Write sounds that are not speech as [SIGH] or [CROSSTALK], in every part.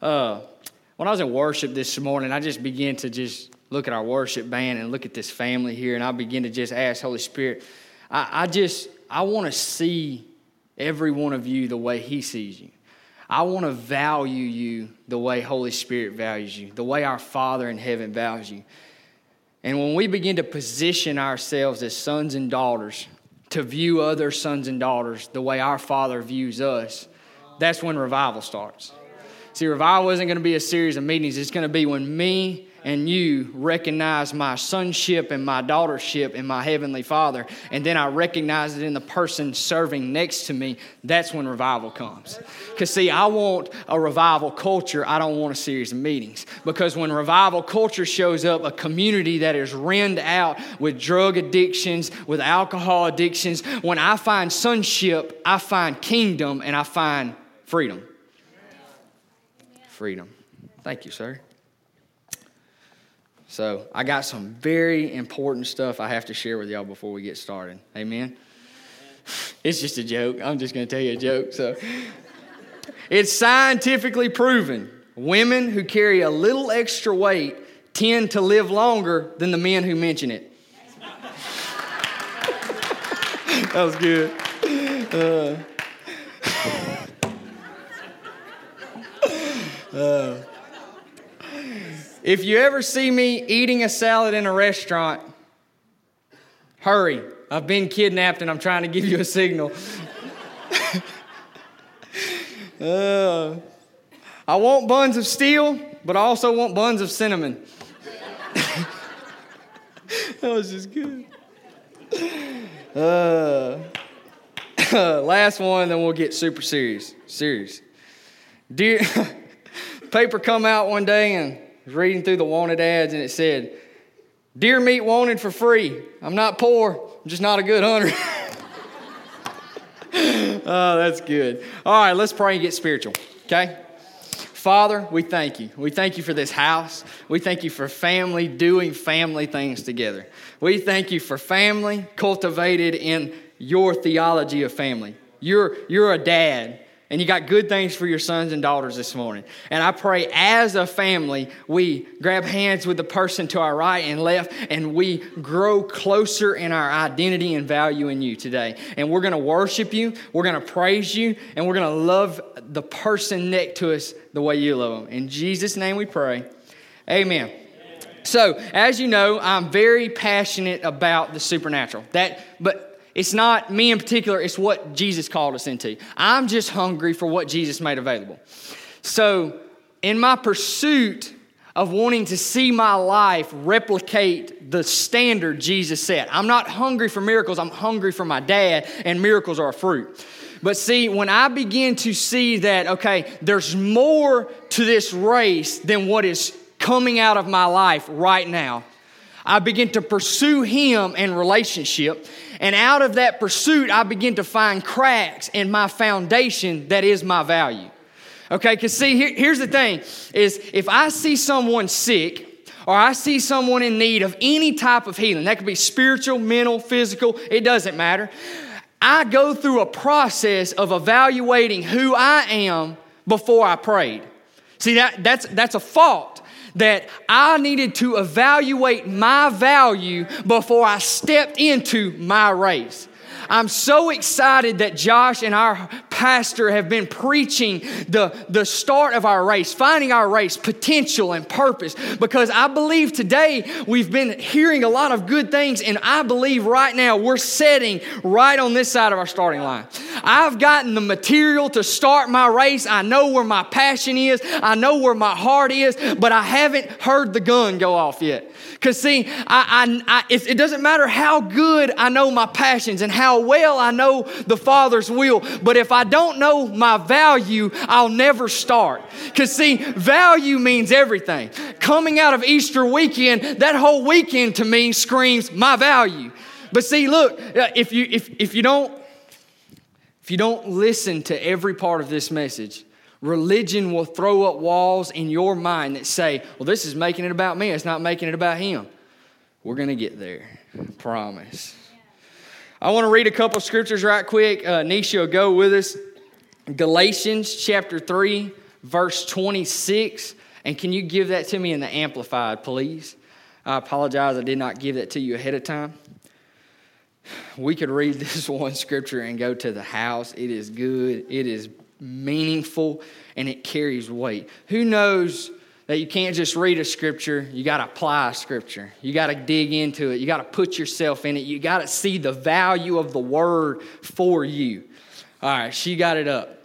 Uh, when I was in worship this morning, I just began to just look at our worship band and look at this family here, and I began to just ask Holy Spirit, I, I just, I want to see every one of you the way He sees you. I want to value you the way Holy Spirit values you, the way our Father in heaven values you. And when we begin to position ourselves as sons and daughters to view other sons and daughters the way our Father views us, that's when revival starts. See, revival isn't going to be a series of meetings, it's going to be when me and you recognize my sonship and my daughtership in my heavenly father and then i recognize it in the person serving next to me. That's when revival comes. Because see i want a revival culture. I don't want a series of meetings. Because when revival culture shows up a community that is rend out with drug addictions with alcohol addictions when i find sonship i find kingdom and i find freedom freedom thank you sir so I got some very important stuff I have to share with y'all before we get started. Amen. It's just a joke. I'm just going to tell you a joke. So it's scientifically proven women who carry a little extra weight tend to live longer than the men who mention it. [LAUGHS] that was good. Uh, uh, if you ever see me eating a salad in a restaurant, hurry. I've been kidnapped and I'm trying to give you a signal. [LAUGHS] uh, I want buns of steel, but I also want buns of cinnamon. [LAUGHS] that was just good. Uh, [COUGHS] last one, then we'll get super serious. Serious. Dear, [LAUGHS] paper come out one day and was reading through the wanted ads and it said, Deer meat wanted for free. I'm not poor, I'm just not a good hunter. [LAUGHS] oh, that's good. All right, let's pray and get spiritual, okay? Father, we thank you. We thank you for this house. We thank you for family doing family things together. We thank you for family cultivated in your theology of family. You're, you're a dad and you got good things for your sons and daughters this morning. And I pray as a family, we grab hands with the person to our right and left, and we grow closer in our identity and value in you today. And we're going to worship you, we're going to praise you, and we're going to love the person next to us the way you love them. In Jesus' name we pray. Amen. So, as you know, I'm very passionate about the supernatural. That, but it's not me in particular, it's what Jesus called us into. I'm just hungry for what Jesus made available. So, in my pursuit of wanting to see my life replicate the standard Jesus set, I'm not hungry for miracles, I'm hungry for my dad, and miracles are a fruit. But see, when I begin to see that, okay, there's more to this race than what is coming out of my life right now, I begin to pursue Him in relationship. And out of that pursuit, I begin to find cracks in my foundation that is my value. Okay, because see, here, here's the thing is if I see someone sick, or I see someone in need of any type of healing, that could be spiritual, mental, physical, it doesn't matter. I go through a process of evaluating who I am before I prayed. See, that, that's, that's a fault that I needed to evaluate my value before I stepped into my race. I'm so excited that Josh and our pastor have been preaching the, the start of our race, finding our race, potential and purpose, because I believe today we've been hearing a lot of good things, and I believe right now we're setting right on this side of our starting line. I've gotten the material to start my race. I know where my passion is, I know where my heart is, but I haven't heard the gun go off yet. Because, see, I, I, I, it doesn't matter how good I know my passions and how well I know the Father's will, but if I don't know my value, I'll never start. Because, see, value means everything. Coming out of Easter weekend, that whole weekend to me screams my value. But see, look, if you, if, if you don't if you don't listen to every part of this message, religion will throw up walls in your mind that say, well, this is making it about me, it's not making it about him. We're going to get there, promise. I want to read a couple scriptures right quick. Uh, Nisha, go with us. Galatians chapter 3, verse 26. And can you give that to me in the Amplified, please? I apologize, I did not give that to you ahead of time. We could read [LAUGHS] this one scripture and go to the house. It is good, it is meaningful, and it carries weight. Who knows that you can't just read a scripture, you got to apply a scripture. You got to dig into it, you got to put yourself in it, you got to see the value of the word for you. All right, she got it up.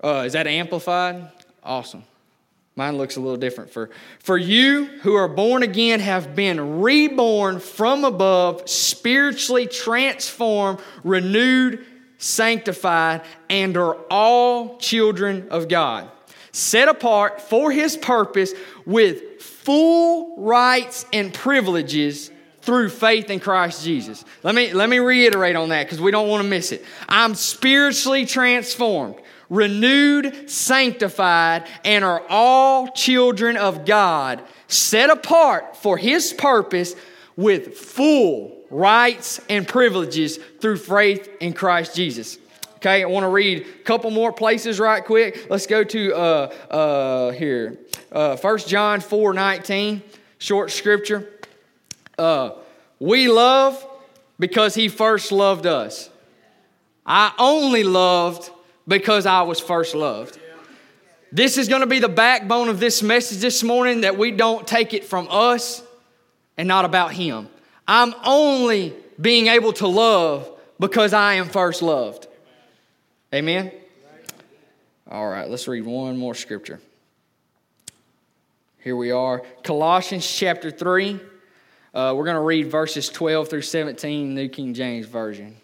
Uh, is that amplified? Awesome. Mine looks a little different. For, for you who are born again have been reborn from above, spiritually transformed, renewed, sanctified, and are all children of God, set apart for his purpose with full rights and privileges through faith in Christ Jesus. Let me, let me reiterate on that because we don't want to miss it. I'm spiritually transformed renewed, sanctified, and are all children of God, set apart for His purpose with full rights and privileges through faith in Christ Jesus. Okay, I want to read a couple more places right quick. Let's go to uh, uh, here, uh, 1 John 4 19, short scripture. Uh, we love because He first loved us. I only loved because I was first loved. This is going to be the backbone of this message this morning that we don't take it from us and not about Him. I'm only being able to love because I am first loved. Amen? All right, let's read one more scripture. Here we are Colossians chapter 3. Uh, we're going to read verses 12 through 17, New King James Version.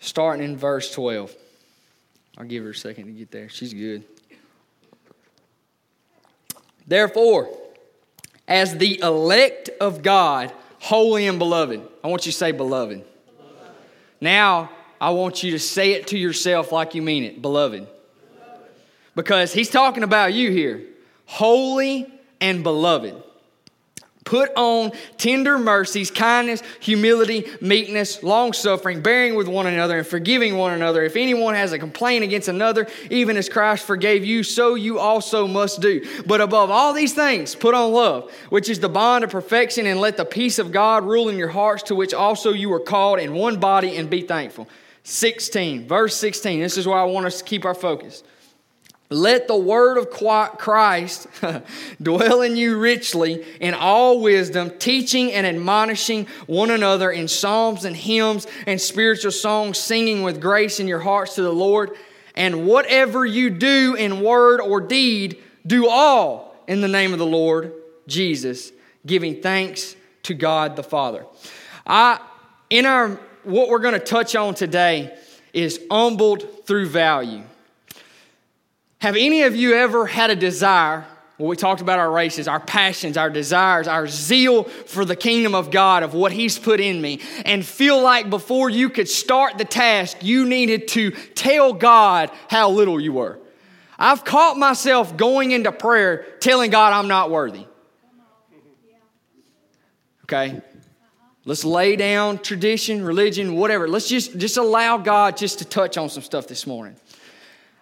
Starting in verse 12. I'll give her a second to get there. She's good. Therefore, as the elect of God, holy and beloved, I want you to say beloved. beloved. Now, I want you to say it to yourself like you mean it, beloved. Because he's talking about you here, holy and beloved. Put on tender mercies, kindness, humility, meekness, long suffering, bearing with one another, and forgiving one another. If anyone has a complaint against another, even as Christ forgave you, so you also must do. But above all these things, put on love, which is the bond of perfection, and let the peace of God rule in your hearts, to which also you were called in one body, and be thankful. 16, verse 16. This is where I want us to keep our focus. Let the word of Christ [LAUGHS] dwell in you richly in all wisdom, teaching and admonishing one another in psalms and hymns and spiritual songs, singing with grace in your hearts to the Lord. And whatever you do in word or deed, do all in the name of the Lord Jesus, giving thanks to God the Father. I, in our, what we're going to touch on today is humbled through value. Have any of you ever had a desire? Well, we talked about our races, our passions, our desires, our zeal for the kingdom of God, of what He's put in me, and feel like before you could start the task, you needed to tell God how little you were. I've caught myself going into prayer telling God I'm not worthy. Okay? Let's lay down tradition, religion, whatever. Let's just, just allow God just to touch on some stuff this morning.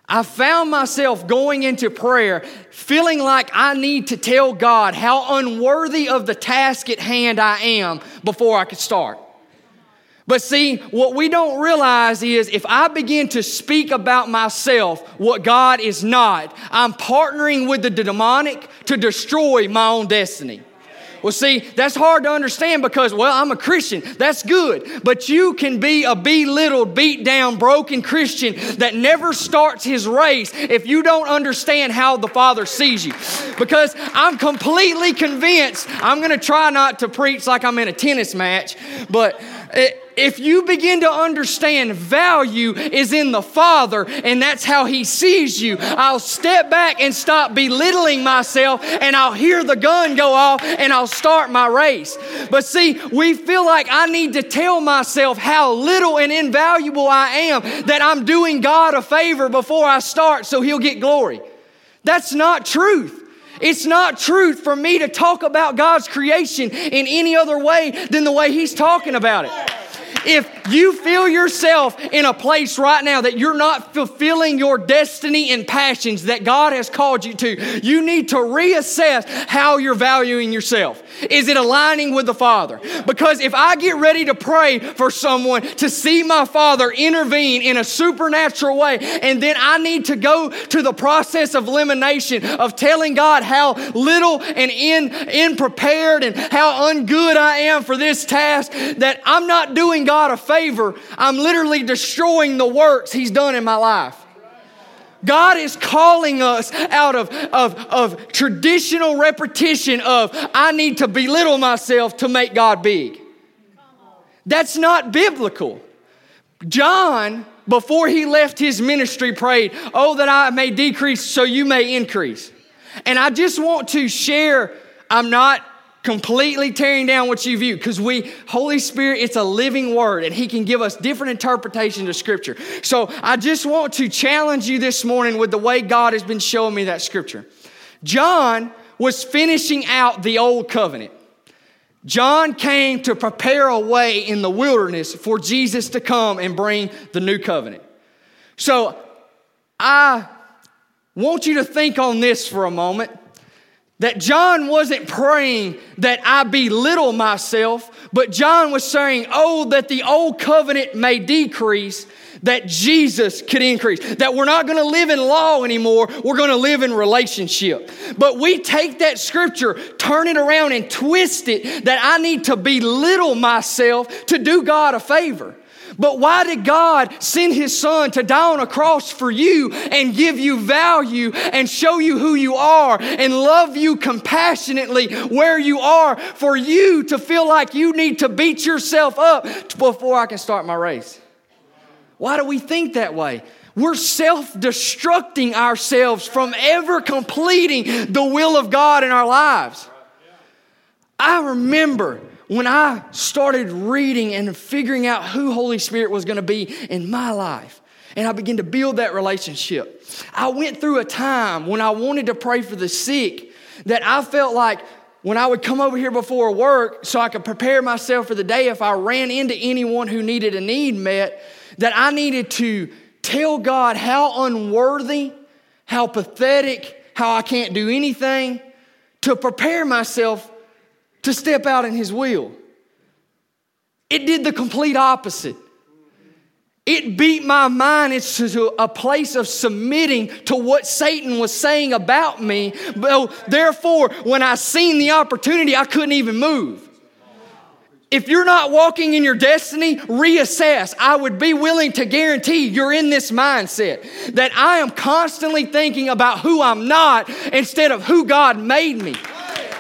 I found myself going into prayer feeling like I need to tell God how unworthy of the task at hand I am before I could start. But see, what we don't realize is if I begin to speak about myself, what God is not, I'm partnering with the demonic to destroy my own destiny. Well, see, that's hard to understand because, well, I'm a Christian. That's good. But you can be a belittled, beat down, broken Christian that never starts his race if you don't understand how the Father sees you. Because I'm completely convinced, I'm going to try not to preach like I'm in a tennis match, but. It, if you begin to understand value is in the Father and that's how He sees you, I'll step back and stop belittling myself and I'll hear the gun go off and I'll start my race. But see, we feel like I need to tell myself how little and invaluable I am that I'm doing God a favor before I start so He'll get glory. That's not truth. It's not truth for me to talk about God's creation in any other way than the way He's talking about it. If you feel yourself in a place right now that you're not fulfilling your destiny and passions that God has called you to, you need to reassess how you're valuing yourself. Is it aligning with the Father? Because if I get ready to pray for someone to see my Father intervene in a supernatural way, and then I need to go to the process of elimination of telling God how little and in, in prepared and how ungood I am for this task, that I'm not doing God God a favor, I'm literally destroying the works He's done in my life. God is calling us out of, of, of traditional repetition of, I need to belittle myself to make God big. That's not biblical. John, before he left his ministry, prayed, Oh, that I may decrease so you may increase. And I just want to share, I'm not completely tearing down what you view because we holy spirit it's a living word and he can give us different interpretations of scripture. So i just want to challenge you this morning with the way god has been showing me that scripture. John was finishing out the old covenant. John came to prepare a way in the wilderness for jesus to come and bring the new covenant. So i want you to think on this for a moment that John wasn't praying that I belittle myself, but John was saying, Oh, that the old covenant may decrease, that Jesus could increase. That we're not gonna live in law anymore, we're gonna live in relationship. But we take that scripture, turn it around, and twist it that I need to belittle myself to do God a favor. But why did God send His Son to die on a cross for you and give you value and show you who you are and love you compassionately where you are for you to feel like you need to beat yourself up before I can start my race? Why do we think that way? We're self destructing ourselves from ever completing the will of God in our lives. I remember when I started reading and figuring out who Holy Spirit was going to be in my life, and I began to build that relationship, I went through a time when I wanted to pray for the sick that I felt like when I would come over here before work so I could prepare myself for the day if I ran into anyone who needed a need met, that I needed to tell God how unworthy, how pathetic, how I can't do anything to prepare myself to step out in His will. It did the complete opposite. It beat my mind into a place of submitting to what Satan was saying about me. Therefore, when I seen the opportunity, I couldn't even move. If you're not walking in your destiny, reassess. I would be willing to guarantee you're in this mindset that I am constantly thinking about who I'm not instead of who God made me.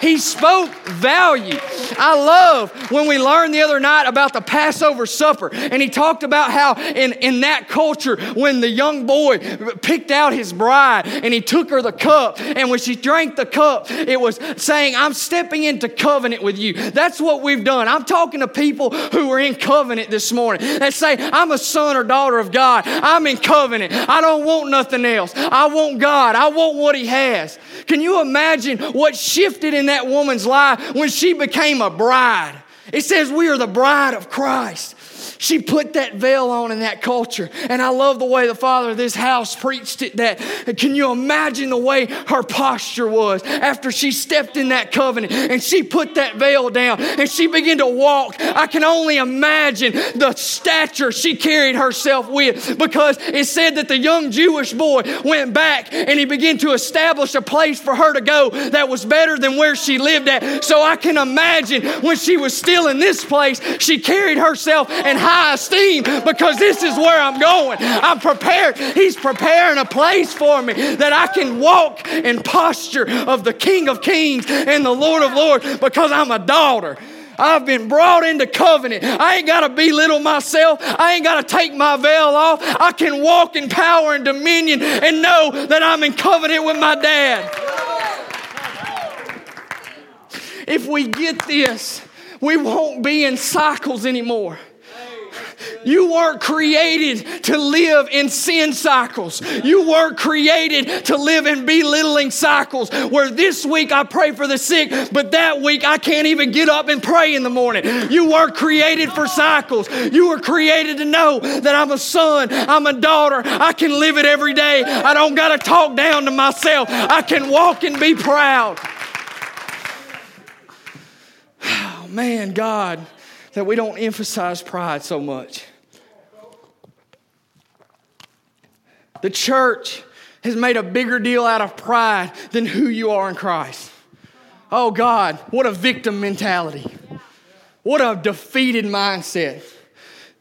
He spoke value. I love when we learned the other night about the Passover supper, and he talked about how in, in that culture, when the young boy picked out his bride and he took her the cup, and when she drank the cup, it was saying, I'm stepping into covenant with you. That's what we've done. I'm talking to people who are in covenant this morning that say, I'm a son or daughter of God. I'm in covenant. I don't want nothing else. I want God. I want what He has. Can you imagine what shifted in that woman's life when she became a bride? It says we are the bride of Christ. She put that veil on in that culture. And I love the way the father of this house preached it that can you imagine the way her posture was after she stepped in that covenant and she put that veil down and she began to walk. I can only imagine the stature she carried herself with because it said that the young Jewish boy went back and he began to establish a place for her to go that was better than where she lived at. So I can imagine when she was still in this place, she carried herself in high esteem because this is where I'm going. I'm prepared. He's preparing a place for me that I can walk in posture of the King of Kings and the Lord of Lords because I'm a daughter. I've been brought into covenant. I ain't got to belittle myself. I ain't got to take my veil off. I can walk in power and dominion and know that I'm in covenant with my dad. If we get this, we won't be in cycles anymore. You weren't created to live in sin cycles. You weren't created to live in belittling cycles where this week I pray for the sick, but that week I can't even get up and pray in the morning. You weren't created for cycles. You were created to know that I'm a son, I'm a daughter. I can live it every day. I don't got to talk down to myself. I can walk and be proud. [SIGHS] Oh, man, God, that we don't emphasize pride so much. The church has made a bigger deal out of pride than who you are in Christ. Oh God, what a victim mentality. What a defeated mindset.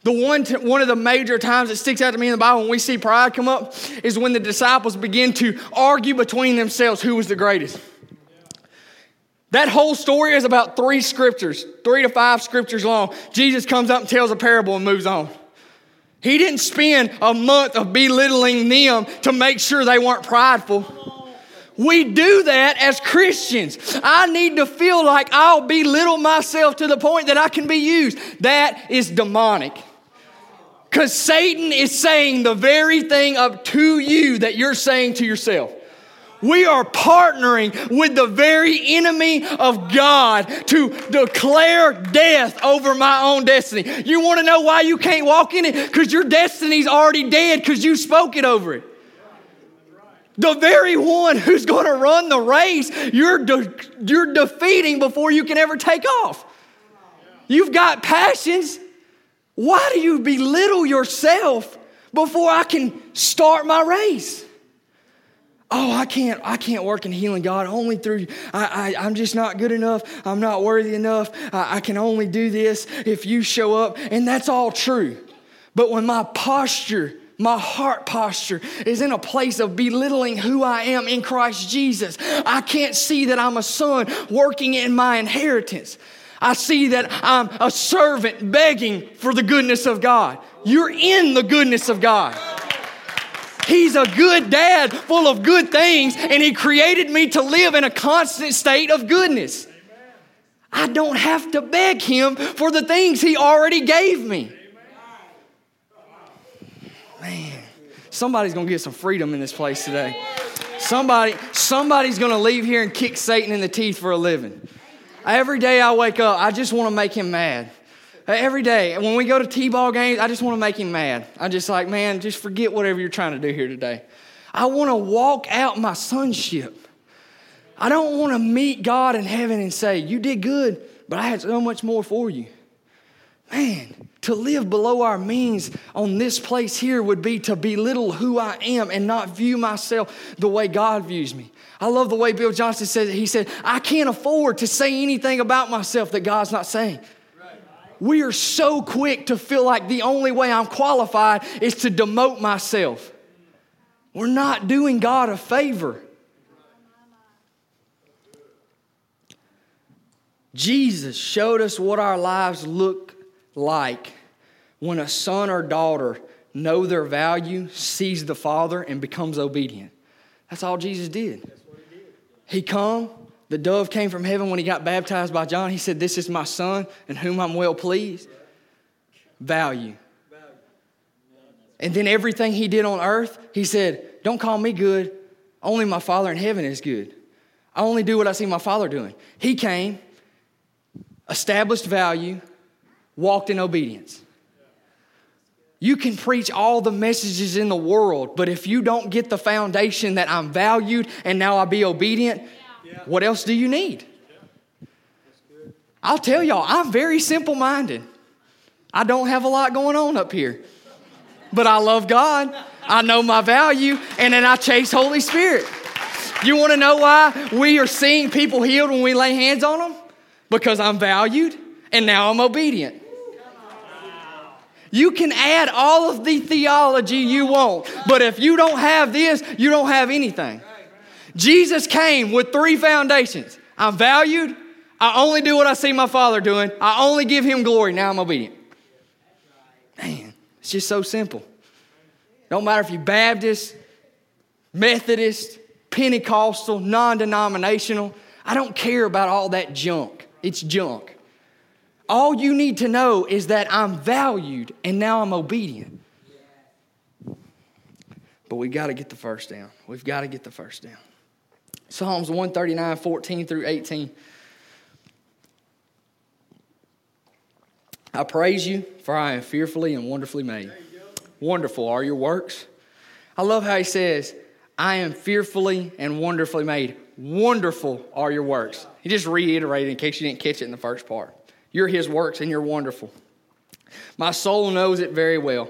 The one, t- one of the major times that sticks out to me in the Bible when we see pride come up is when the disciples begin to argue between themselves who was the greatest. That whole story is about three scriptures, three to five scriptures long. Jesus comes up and tells a parable and moves on. He didn't spend a month of belittling them to make sure they weren't prideful. We do that as Christians. I need to feel like I'll belittle myself to the point that I can be used. That is demonic. Because Satan is saying the very thing up to you that you're saying to yourself. We are partnering with the very enemy of God to declare death over my own destiny. You want to know why you can't walk in it? Because your destiny's already dead because you spoke it over it. The very one who's going to run the race, you're, de- you're defeating before you can ever take off. You've got passions. Why do you belittle yourself before I can start my race? Oh i can't i can't work in healing god only through i, I am just not good enough i'm not worthy enough I, I can only do this if you show up and that's all true but when my posture my heart posture is in a place of belittling who I am in Christ Jesus. I can't see that I'm a son working in my inheritance. I see that I'm a servant begging for the goodness of God. You're in the goodness of God. He's a good dad full of good things, and He created me to live in a constant state of goodness. I don't have to beg Him for the things He already gave me. Man, somebody's gonna get some freedom in this place today. Somebody, somebody's gonna leave here and kick Satan in the teeth for a living. Every day I wake up, I just wanna make him mad. Uh, every day. When we go to T ball games, I just want to make him mad. I just like, man, just forget whatever you're trying to do here today. I want to walk out my sonship. I don't want to meet God in heaven and say, You did good, but I had so much more for you. Man, to live below our means on this place here would be to belittle who I am and not view myself the way God views me. I love the way Bill Johnson said it. He said, I can't afford to say anything about myself that God's not saying. We are so quick to feel like the only way I'm qualified is to demote myself. We're not doing God a favor. Jesus showed us what our lives look like when a son or daughter know their value, sees the Father, and becomes obedient. That's all Jesus did. He come, the dove came from heaven when he got baptized by John. He said, This is my son in whom I'm well pleased. Value. And then everything he did on earth, he said, Don't call me good. Only my Father in heaven is good. I only do what I see my Father doing. He came, established value, walked in obedience. You can preach all the messages in the world, but if you don't get the foundation that I'm valued and now I be obedient, what else do you need? I'll tell y'all, I'm very simple minded. I don't have a lot going on up here, but I love God. I know my value, and then I chase Holy Spirit. You want to know why we are seeing people healed when we lay hands on them? Because I'm valued and now I'm obedient. You can add all of the theology you want, but if you don't have this, you don't have anything. Jesus came with three foundations I'm valued, I only do what I see my Father doing, I only give Him glory, now I'm obedient. Man, it's just so simple. Don't matter if you're Baptist, Methodist, Pentecostal, non denominational. I don't care about all that junk. It's junk. All you need to know is that I'm valued and now I'm obedient. But we got to get the first down. We've got to get the first down. Psalms 139, 14 through 18. I praise you, for I am fearfully and wonderfully made. Wonderful are your works. I love how he says, I am fearfully and wonderfully made. Wonderful are your works. He just reiterated in case you didn't catch it in the first part. You're his works and you're wonderful. My soul knows it very well.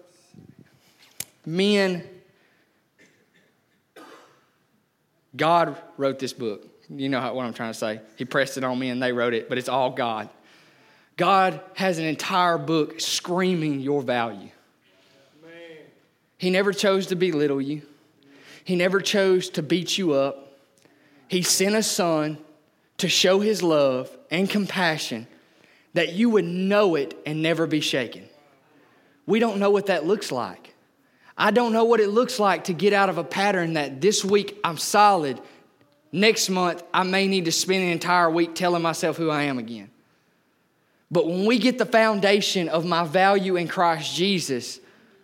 men, God wrote this book. You know what I'm trying to say. He pressed it on me and they wrote it, but it's all God. God has an entire book screaming your value. He never chose to belittle you, He never chose to beat you up. He sent a son to show His love and compassion that you would know it and never be shaken. We don't know what that looks like. I don't know what it looks like to get out of a pattern that this week I'm solid. Next month, I may need to spend an entire week telling myself who I am again. But when we get the foundation of my value in Christ Jesus,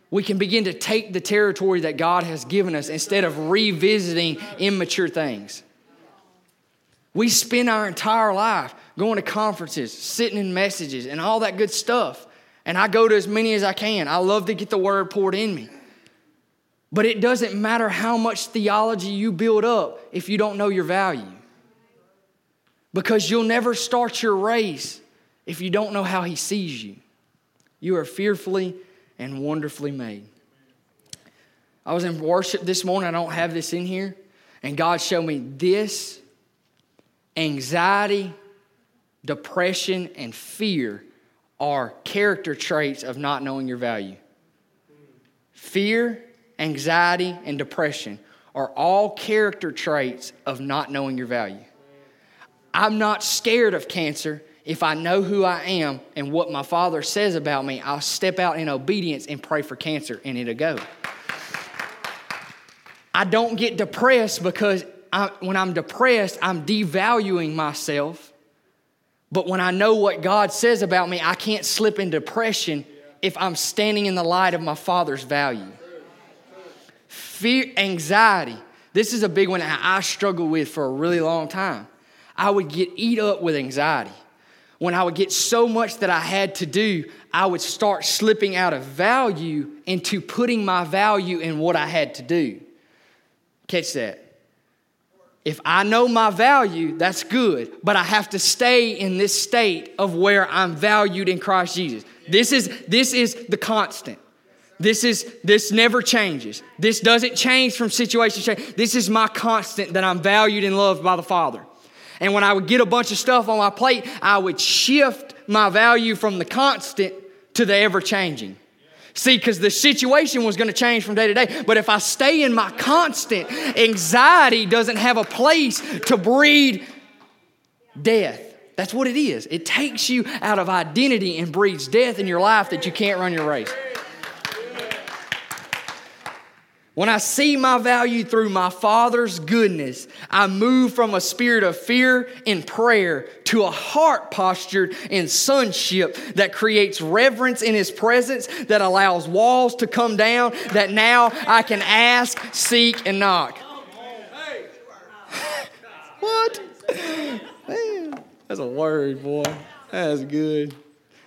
we can begin to take the territory that God has given us instead of revisiting immature things. We spend our entire life going to conferences, sitting in messages, and all that good stuff. And I go to as many as I can. I love to get the word poured in me. But it doesn't matter how much theology you build up if you don't know your value. Because you'll never start your race if you don't know how He sees you. You are fearfully and wonderfully made. I was in worship this morning. I don't have this in here. And God showed me this anxiety, depression, and fear are character traits of not knowing your value. Fear, anxiety, and depression are all character traits of not knowing your value. I'm not scared of cancer if I know who I am and what my Father says about me, I'll step out in obedience and pray for cancer and it'll go. I don't get depressed because I, when I'm depressed, I'm devaluing myself. But when I know what God says about me, I can't slip in depression if I'm standing in the light of my Father's value. Fear, anxiety. This is a big one that I struggled with for a really long time. I would get eat up with anxiety when I would get so much that I had to do, I would start slipping out of value into putting my value in what I had to do. Catch that. If I know my value, that's good, but I have to stay in this state of where I'm valued in Christ Jesus. This is this is the constant. This is this never changes. This doesn't change from situation to change. This is my constant that I'm valued and loved by the Father. And when I would get a bunch of stuff on my plate, I would shift my value from the constant to the ever changing. See, because the situation was going to change from day to day. But if I stay in my constant, anxiety doesn't have a place to breed death. That's what it is. It takes you out of identity and breeds death in your life that you can't run your race. When I see my value through my Father's goodness, I move from a spirit of fear and prayer to a heart postured in sonship that creates reverence in His presence, that allows walls to come down, that now I can ask, seek, and knock. [LAUGHS] what? Man, that's a word, boy. That's good.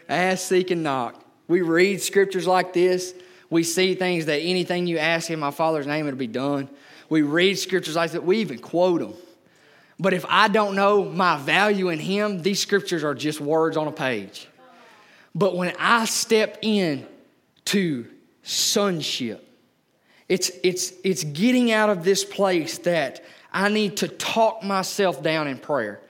Ask, seek, and knock. We read scriptures like this we see things that anything you ask in my Father's name, it'll be done. We read scriptures like that. We even quote them. But if I don't know my value in Him, these scriptures are just words on a page. But when I step in to sonship, it's, it's, it's getting out of this place that I need to talk myself down in prayer.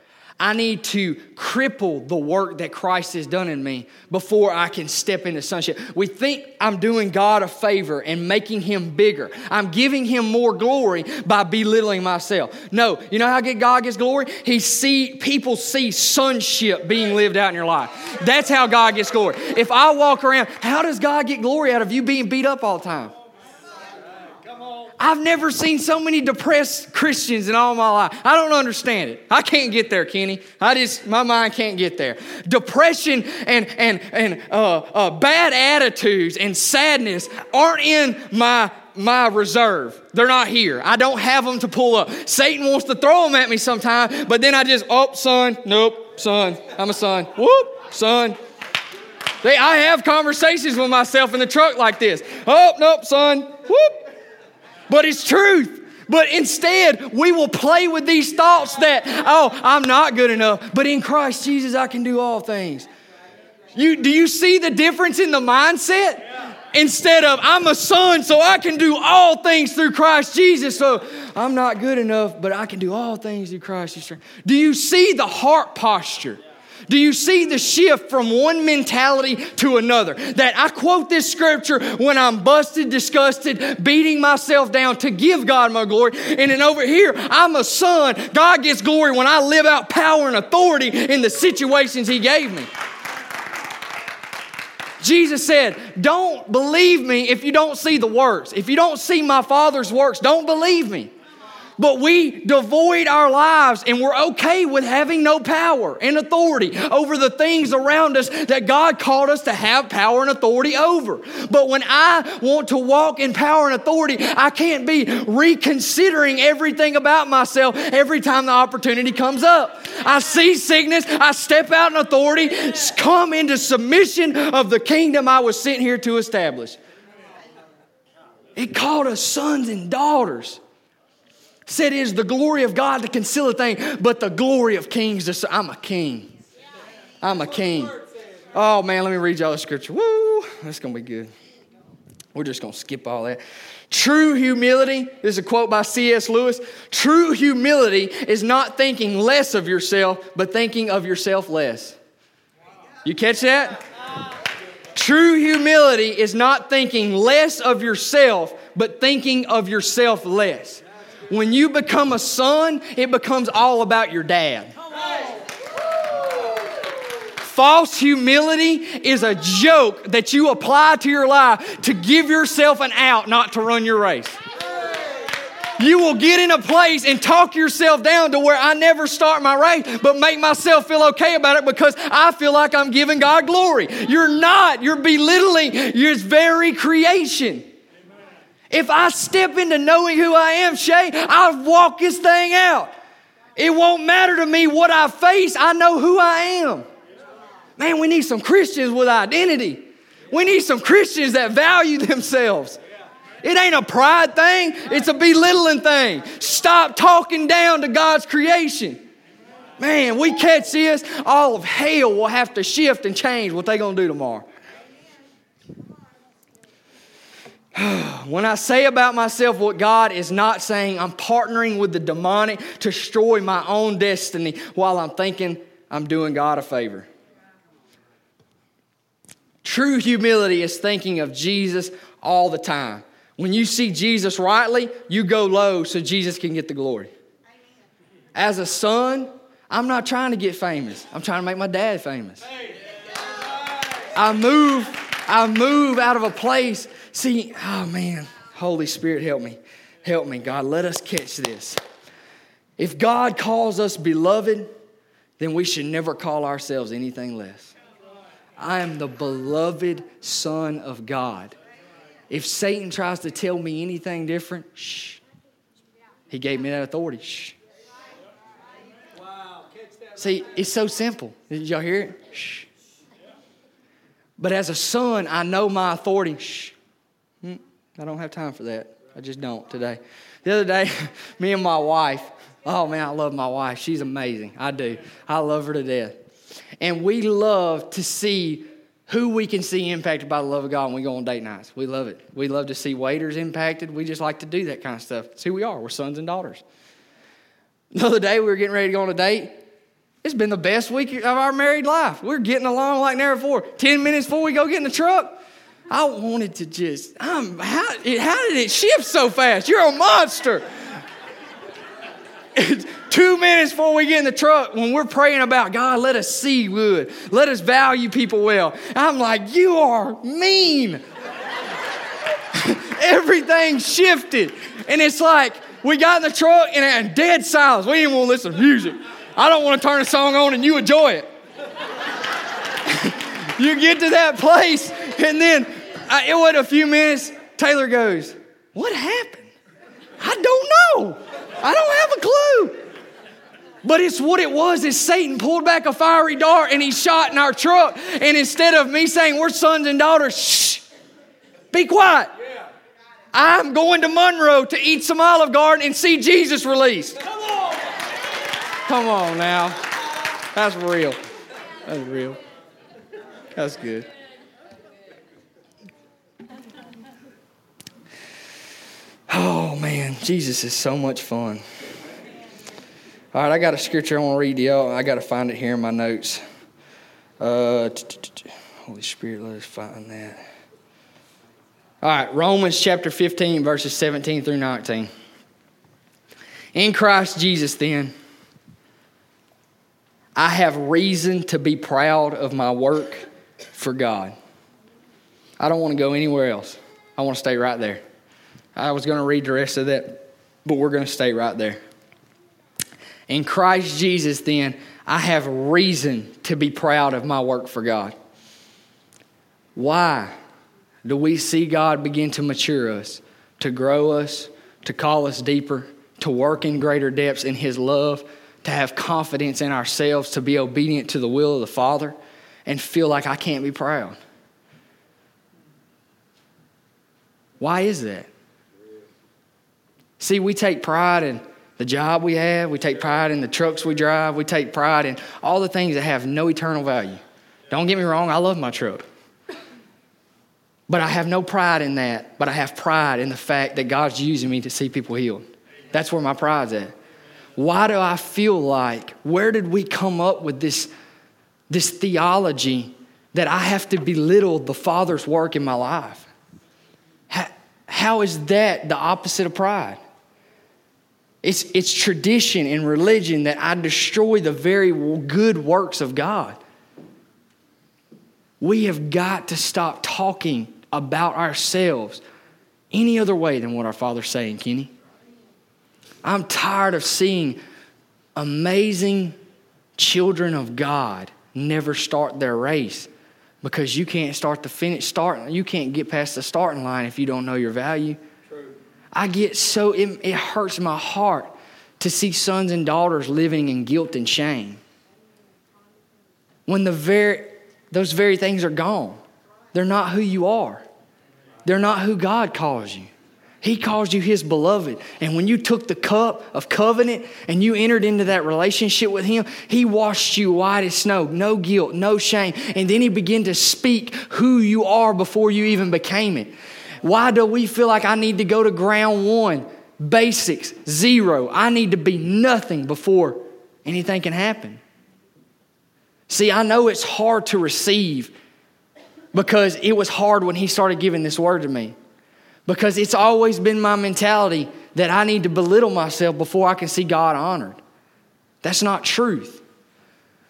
I need to cripple the work that Christ has done in me before I can step into sonship. We think I'm doing God a favor and making him bigger. I'm giving him more glory by belittling myself. No, you know how God gets glory? He see people see sonship being lived out in your life. That's how God gets glory. If I walk around, how does God get glory out of you being beat up all the time? I've never seen so many depressed Christians in all my life. I don't understand it. I can't get there, Kenny. I just my mind can't get there. Depression and and and uh, uh, bad attitudes and sadness aren't in my my reserve. They're not here. I don't have them to pull up. Satan wants to throw them at me sometime, but then I just, oh, son, nope, son, I'm a son. Whoop, son. They, I have conversations with myself in the truck like this. Oh, nope, son. Whoop, but it's truth. But instead, we will play with these thoughts that, oh, I'm not good enough, but in Christ Jesus, I can do all things. You, do you see the difference in the mindset? Instead of, I'm a son, so I can do all things through Christ Jesus. So I'm not good enough, but I can do all things through Christ Jesus. Do you see the heart posture? Do you see the shift from one mentality to another? That I quote this scripture when I'm busted, disgusted, beating myself down to give God my glory. And then over here, I'm a son. God gets glory when I live out power and authority in the situations He gave me. Jesus said, Don't believe me if you don't see the works. If you don't see my Father's works, don't believe me. But we devoid our lives and we're okay with having no power and authority over the things around us that God called us to have power and authority over. But when I want to walk in power and authority, I can't be reconsidering everything about myself every time the opportunity comes up. I see sickness, I step out in authority, come into submission of the kingdom I was sent here to establish. It called us sons and daughters said is the glory of God to conceal a thing, but the glory of kings to I'm a king. I'm a king. Oh man, let me read y'all the scripture. Woo! That's gonna be good. We're just gonna skip all that. True humility, this is a quote by C.S. Lewis. True humility is not thinking less of yourself, but thinking of yourself less. You catch that? True humility is not thinking less of yourself, but thinking of yourself less. When you become a son, it becomes all about your dad. False humility is a joke that you apply to your life to give yourself an out, not to run your race. You will get in a place and talk yourself down to where I never start my race, but make myself feel okay about it because I feel like I'm giving God glory. You're not. You're belittling your very creation. If I step into knowing who I am, Shay, I'll walk this thing out. It won't matter to me what I face, I know who I am. Man, we need some Christians with identity. We need some Christians that value themselves. It ain't a pride thing, it's a belittling thing. Stop talking down to God's creation. Man, we catch this, all of hell will have to shift and change what they're to do tomorrow. [SIGHS] when I say about myself what God is not saying, I'm partnering with the demonic to destroy my own destiny while I'm thinking I'm doing God a favor. True humility is thinking of Jesus all the time. When you see Jesus rightly, you go low so Jesus can get the glory. As a son, I'm not trying to get famous. I'm trying to make my dad famous. I move, I move out of a place See, oh man, Holy Spirit, help me. Help me, God. Let us catch this. If God calls us beloved, then we should never call ourselves anything less. I am the beloved Son of God. If Satan tries to tell me anything different, shh. He gave me that authority. Shh. See, it's so simple. Did y'all hear it? Shh. But as a son, I know my authority. Shh. I don't have time for that. I just don't today. The other day, [LAUGHS] me and my wife, oh man, I love my wife. She's amazing. I do. I love her to death. And we love to see who we can see impacted by the love of God when we go on date nights. We love it. We love to see waiters impacted. We just like to do that kind of stuff. It's who we are. We're sons and daughters. The other day, we were getting ready to go on a date. It's been the best week of our married life. We're getting along like never before. Ten minutes before we go get in the truck, I wanted to just, um, how, how did it shift so fast? You're a monster. [LAUGHS] Two minutes before we get in the truck, when we're praying about God, let us see good, let us value people well. I'm like, you are mean. [LAUGHS] Everything shifted. And it's like, we got in the truck and dead silence. We didn't want to listen to music. I don't want to turn a song on and you enjoy it. [LAUGHS] you get to that place, and then I, it was a few minutes. Taylor goes, What happened? I don't know. I don't have a clue. But it's what it was is Satan pulled back a fiery dart and he shot in our truck. And instead of me saying, We're sons and daughters, shh, be quiet. I'm going to Monroe to eat some Olive Garden and see Jesus released. Come on. Come on now. That's real. That's real. That's good. Oh man, Jesus is so much fun. All right, I got a scripture I want to read to y'all. I got to find it here in my notes. Uh, Holy Spirit, let us find that. All right, Romans chapter 15, verses 17 through 19. In Christ Jesus, then, I have reason to be proud of my work for God. I don't want to go anywhere else. I want to stay right there. I was going to read the rest of that, but we're going to stay right there. In Christ Jesus, then, I have reason to be proud of my work for God. Why do we see God begin to mature us, to grow us, to call us deeper, to work in greater depths in His love, to have confidence in ourselves, to be obedient to the will of the Father, and feel like I can't be proud? Why is that? See, we take pride in the job we have, we take pride in the trucks we drive, we take pride in all the things that have no eternal value. Don't get me wrong, I love my truck. But I have no pride in that, but I have pride in the fact that God's using me to see people healed. That's where my pride's at. Why do I feel like, where did we come up with this, this theology that I have to belittle the Father's work in my life? how, how is that the opposite of pride? It's, it's tradition and religion that I destroy the very good works of God. We have got to stop talking about ourselves any other way than what our Father's saying, Kenny. I'm tired of seeing amazing children of God never start their race because you can't start the finish start you can't get past the starting line if you don't know your value. I get so, it, it hurts my heart to see sons and daughters living in guilt and shame. When the very, those very things are gone, they're not who you are. They're not who God calls you. He calls you His beloved. And when you took the cup of covenant and you entered into that relationship with Him, He washed you white as snow, no guilt, no shame. And then He began to speak who you are before you even became it. Why do we feel like I need to go to ground one, basics, zero? I need to be nothing before anything can happen. See, I know it's hard to receive because it was hard when he started giving this word to me. Because it's always been my mentality that I need to belittle myself before I can see God honored. That's not truth.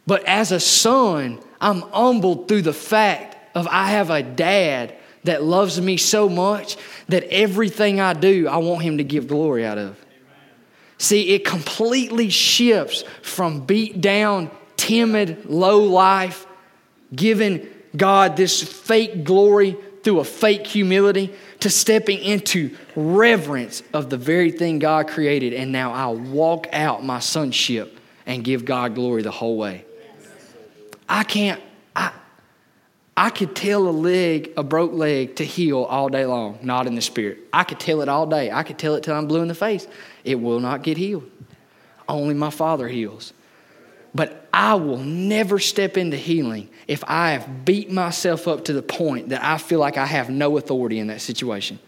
But as a son, I'm humbled through the fact of I have a dad that loves me so much that everything I do, I want him to give glory out of. See, it completely shifts from beat down, timid, low life, giving God this fake glory through a fake humility, to stepping into reverence of the very thing God created. And now I'll walk out my sonship and give God glory the whole way. I can't, I, I could tell a leg, a broke leg, to heal all day long, not in the spirit. I could tell it all day. I could tell it till I'm blue in the face. It will not get healed. Only my Father heals. But I will never step into healing if I have beat myself up to the point that I feel like I have no authority in that situation.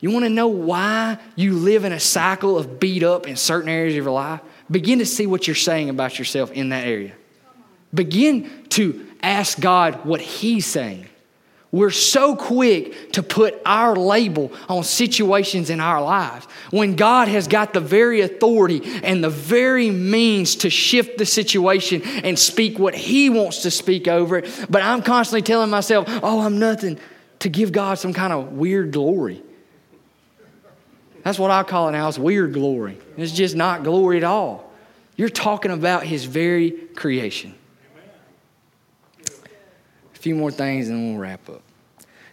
You want to know why you live in a cycle of beat up in certain areas of your life? Begin to see what you're saying about yourself in that area. Begin to ask God what He's saying. We're so quick to put our label on situations in our lives when God has got the very authority and the very means to shift the situation and speak what He wants to speak over it. But I'm constantly telling myself, oh, I'm nothing, to give God some kind of weird glory. That's what I call it now, it's weird glory. It's just not glory at all. You're talking about His very creation. A few more things and we'll wrap up.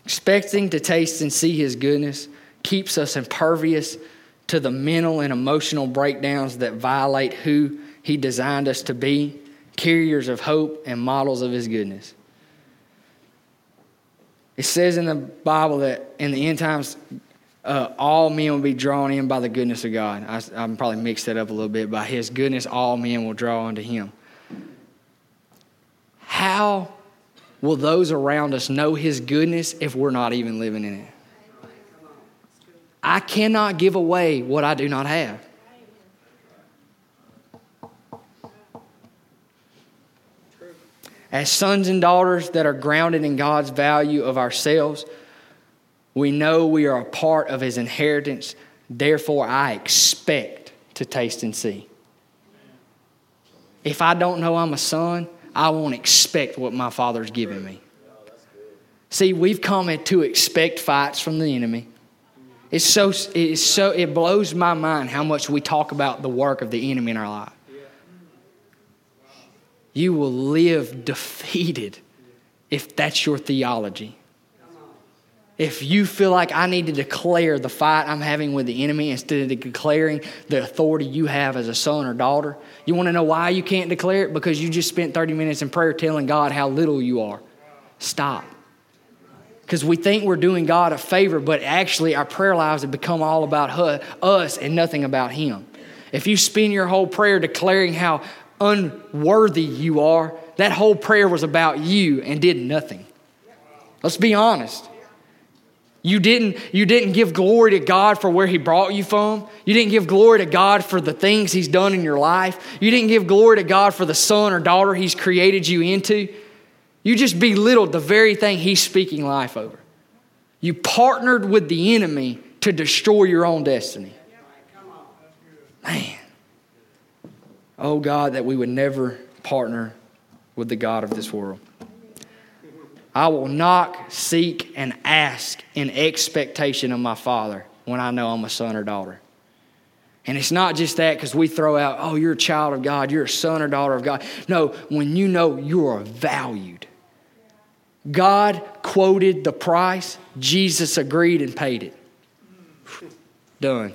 Expecting to taste and see His goodness keeps us impervious to the mental and emotional breakdowns that violate who He designed us to be, carriers of hope and models of His goodness. It says in the Bible that in the end times, uh, all men will be drawn in by the goodness of God. I, I'm probably mixed that up a little bit. By His goodness, all men will draw unto Him. How will those around us know His goodness if we're not even living in it? I cannot give away what I do not have. As sons and daughters that are grounded in God's value of ourselves, we know we are a part of His inheritance. Therefore, I expect to taste and see. If I don't know I'm a son, I won't expect what my father's given me. See, we've come to expect fights from the enemy. It's so, it's so, it blows my mind how much we talk about the work of the enemy in our life. You will live [LAUGHS] defeated if that's your theology. If you feel like I need to declare the fight I'm having with the enemy instead of declaring the authority you have as a son or daughter, you want to know why you can't declare it? Because you just spent 30 minutes in prayer telling God how little you are. Stop. Because we think we're doing God a favor, but actually our prayer lives have become all about us and nothing about Him. If you spend your whole prayer declaring how unworthy you are, that whole prayer was about you and did nothing. Let's be honest. You didn't, you didn't give glory to God for where He brought you from. You didn't give glory to God for the things He's done in your life. You didn't give glory to God for the son or daughter He's created you into. You just belittled the very thing He's speaking life over. You partnered with the enemy to destroy your own destiny. Man. Oh God, that we would never partner with the God of this world. I will knock, seek, and ask in expectation of my Father when I know I'm a son or daughter. And it's not just that because we throw out, oh, you're a child of God, you're a son or daughter of God. No, when you know you are valued. God quoted the price, Jesus agreed and paid it. Done.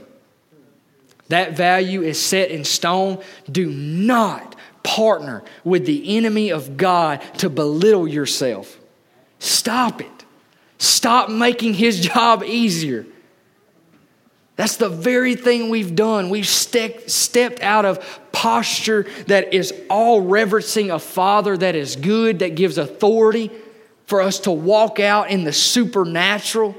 That value is set in stone. Do not partner with the enemy of God to belittle yourself. Stop it. Stop making his [LAUGHS] job easier. That's the very thing we've done. We've ste- stepped out of posture that is all reverencing a Father that is good, that gives authority for us to walk out in the supernatural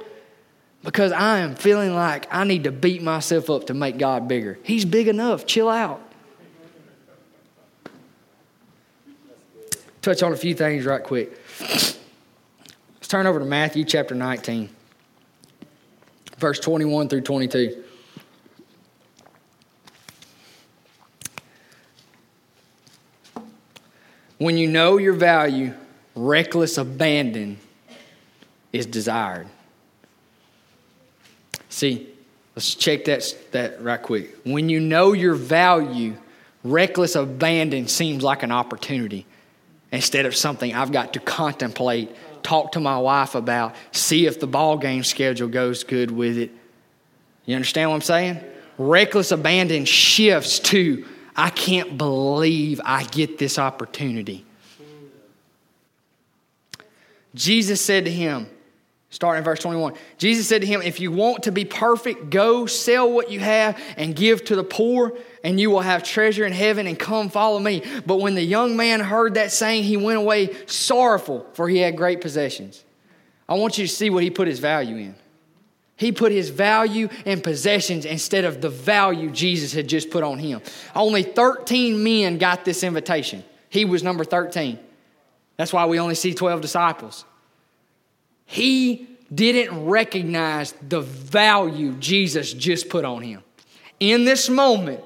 because I am feeling like I need to beat myself up to make God bigger. He's big enough. Chill out. Touch on a few things right quick turn over to Matthew chapter 19, verse 21 through 22. When you know your value, reckless abandon is desired. See, let's check that, that right quick. When you know your value, reckless abandon seems like an opportunity instead of something I've got to contemplate, talk to my wife about, see if the ball game schedule goes good with it. You understand what I'm saying? Reckless abandon shifts to, I can't believe I get this opportunity. Jesus said to him, starting in verse 21, Jesus said to him, If you want to be perfect, go sell what you have and give to the poor, and you will have treasure in heaven, and come follow me. But when the young man heard that saying, he went away sorrowful, for he had great possessions. I want you to see what he put his value in. He put his value in possessions instead of the value Jesus had just put on him. Only 13 men got this invitation. He was number 13. That's why we only see 12 disciples. He didn't recognize the value Jesus just put on him. In this moment,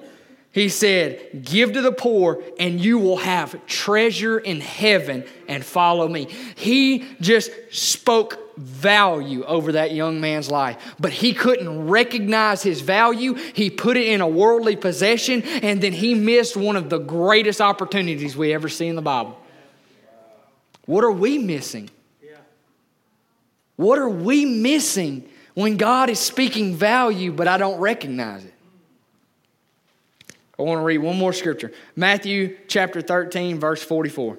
he said, Give to the poor, and you will have treasure in heaven, and follow me. He just spoke value over that young man's life, but he couldn't recognize his value. He put it in a worldly possession, and then he missed one of the greatest opportunities we ever see in the Bible. What are we missing? What are we missing when God is speaking value, but I don't recognize it? I want to read one more scripture Matthew chapter 13, verse 44.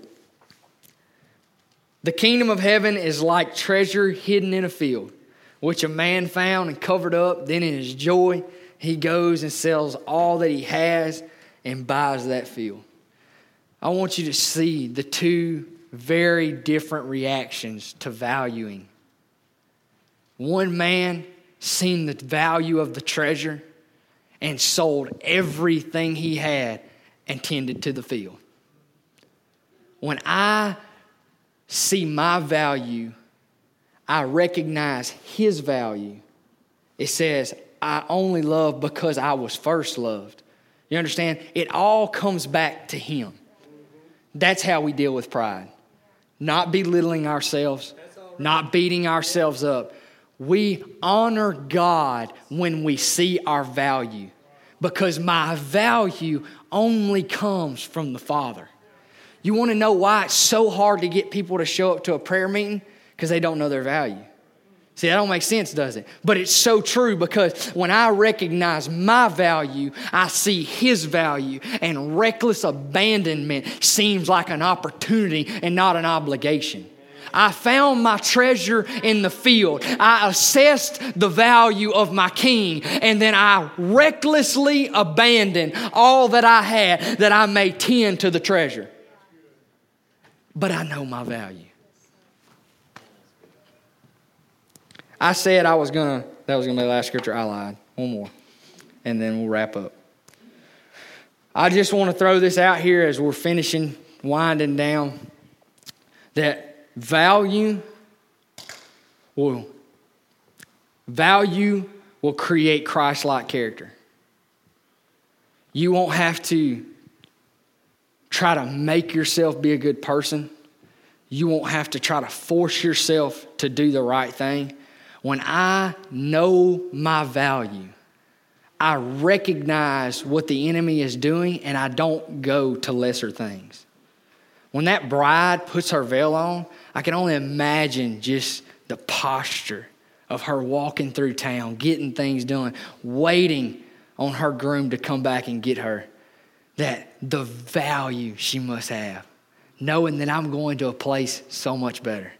The kingdom of heaven is like treasure hidden in a field, which a man found and covered up. Then, in his joy, he goes and sells all that he has and buys that field. I want you to see the two very different reactions to valuing. One man seen the value of the treasure and sold everything he had and tended to the field. When I see my value, I recognize his value. It says, I only love because I was first loved. You understand? It all comes back to him. That's how we deal with pride. Not belittling ourselves, not beating ourselves up. We honor God when we see our value because my value only comes from the Father. You want to know why it's so hard to get people to show up to a prayer meeting? Because they don't know their value. See, that don't make sense, does it? But it's so true because when I recognize my value, I see his value, and reckless abandonment seems like an opportunity and not an obligation. I found my treasure in the field. I assessed the value of my king, and then I recklessly abandoned all that I had that I may tend to the treasure but I know my value. I said I was gonna, that was gonna be the last scripture. I lied. One more. And then we'll wrap up. I just want to throw this out here as we're finishing, winding down, that value will value will create Christ-like character. You won't have to try to make yourself be a good person. You won't have to try to force yourself to do the right thing. When I know my value, I recognize what the enemy is doing and I don't go to lesser things. When that bride puts her veil on, I can only imagine just the posture of her walking through town, getting things done, waiting on her groom to come back and get her that the value she must have, knowing that I'm going to a place so much better.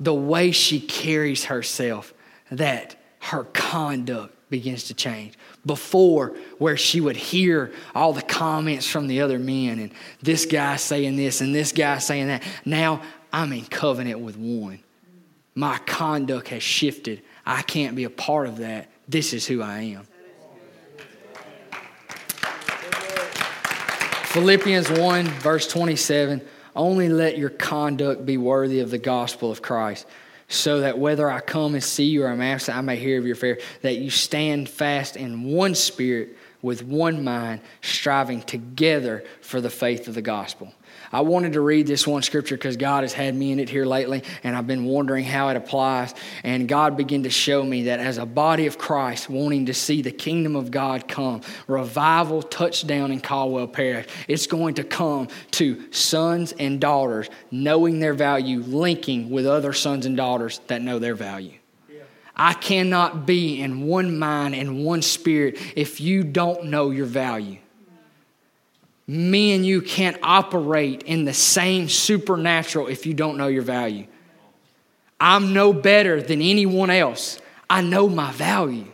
The way she carries herself, that her conduct begins to change. Before, where she would hear all the comments from the other men, and this guy saying this and this guy saying that, now I'm in covenant with one. My conduct has shifted. I can't be a part of that. This is who I am. Philippians 1, verse 27 only let your conduct be worthy of the gospel of Christ, so that whether I come and see you or I'm absent, I may hear of your affair, that you stand fast in one spirit, with one mind, striving together for the faith of the gospel. I wanted to read this one scripture because God has had me in it here lately, and I've been wondering how it applies. And God began to show me that as a body of Christ, wanting to see the kingdom of God come, revival touchdown in Caldwell Parish, it's going to come to sons and daughters knowing their value, linking with other sons and daughters that know their value. I cannot be in one mind and one spirit if you don't know your value me and you can't operate in the same supernatural if you don't know your value. I'm no better than anyone else. I know my value.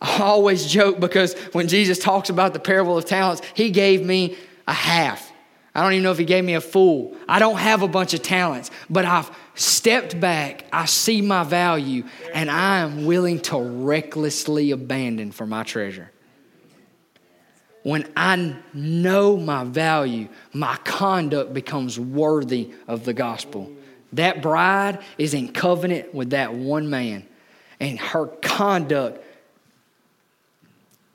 I always joke because when Jesus talks about the parable of talents, he gave me a half. I don't even know if he gave me a full. I don't have a bunch of talents, but I've stepped back. I see my value, and I am willing to recklessly abandon for my treasure when I know my value, my conduct becomes worthy of the gospel. That bride is in covenant with that one man, and her conduct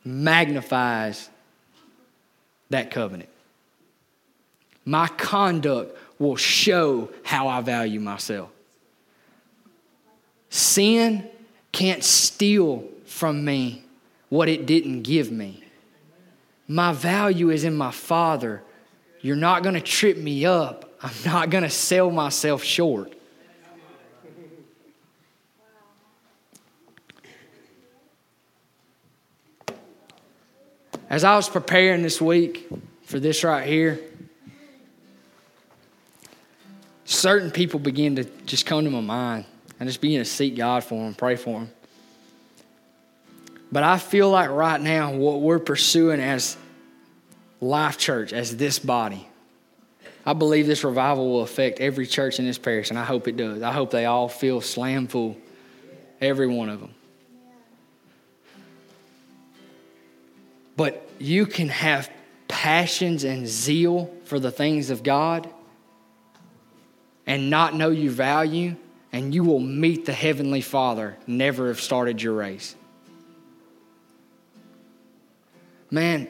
magnifies that covenant. My conduct will show how I value myself. Sin can't steal from me what it didn't give me. My value is in my Father. You're not going to trip me up. I'm not going to sell myself short. As I was preparing this week for this right here, certain people begin to just come to my mind. I just begin to seek God for them, pray for them. But I feel like right now, what we're pursuing as Life Church, as this body, I believe this revival will affect every church in this parish, and I hope it does. I hope they all feel slam full, every one of them. But you can have passions and zeal for the things of God and not know your value, and you will meet the Heavenly Father, never have started your race. Man,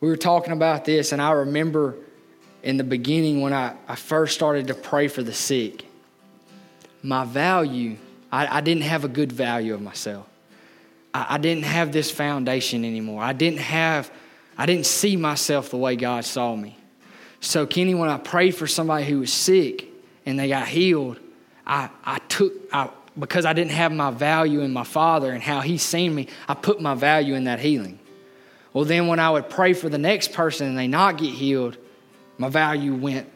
we were talking about this, and I remember in the beginning when I, I first started to pray for the sick, my value, I, I didn't have a good value of myself. I, I didn't have this foundation anymore. I didn't have, I didn't see myself the way God saw me. So, Kenny, when I prayed for somebody who was sick and they got healed, I, I took, I, because I didn't have my value in my Father and how He's seen me, I put my value in that healing. Well, then when I would pray for the next person and they not get healed, my value went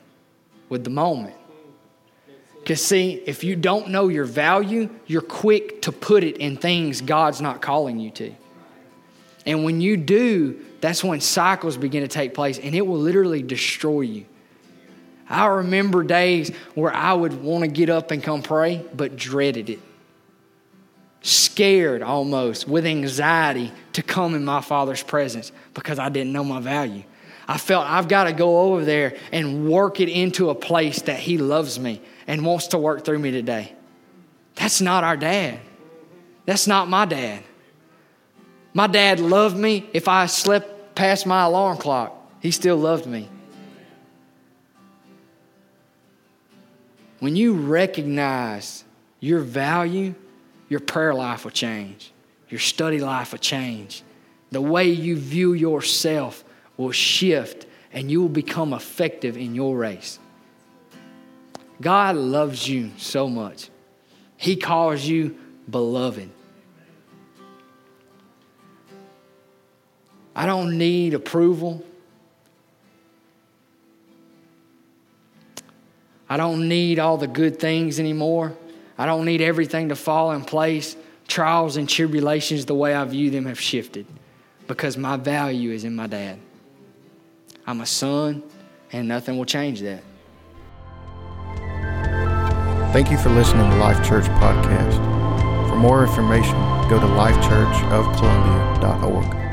with the moment. Because, see, if you don't know your value, you're quick to put it in things God's not calling you to. And when you do, that's when cycles begin to take place and it will literally destroy you. I remember days where I would want to get up and come pray, but dreaded it. Scared almost, with anxiety to come in my Father's presence because I didn't know my value. I felt I've got to go over there and work it into a place that He loves me and wants to work through me today. That's not our dad. That's not my dad. My dad loved me if I slept past my alarm clock. He still loved me. When you recognize your value, your prayer life will change, your study life will change. The way you view yourself will shift, and you will become effective in your race. God loves you so much. He calls you beloved. I don't need approval. I don't need all the good things anymore. I don't need everything to fall in place. Trials and tribulations, the way I view them, have shifted because my value is in my dad. I'm a son, and nothing will change that. Thank you for listening to Life Church Podcast. For more information, go to lifechurchofcolumbia.org.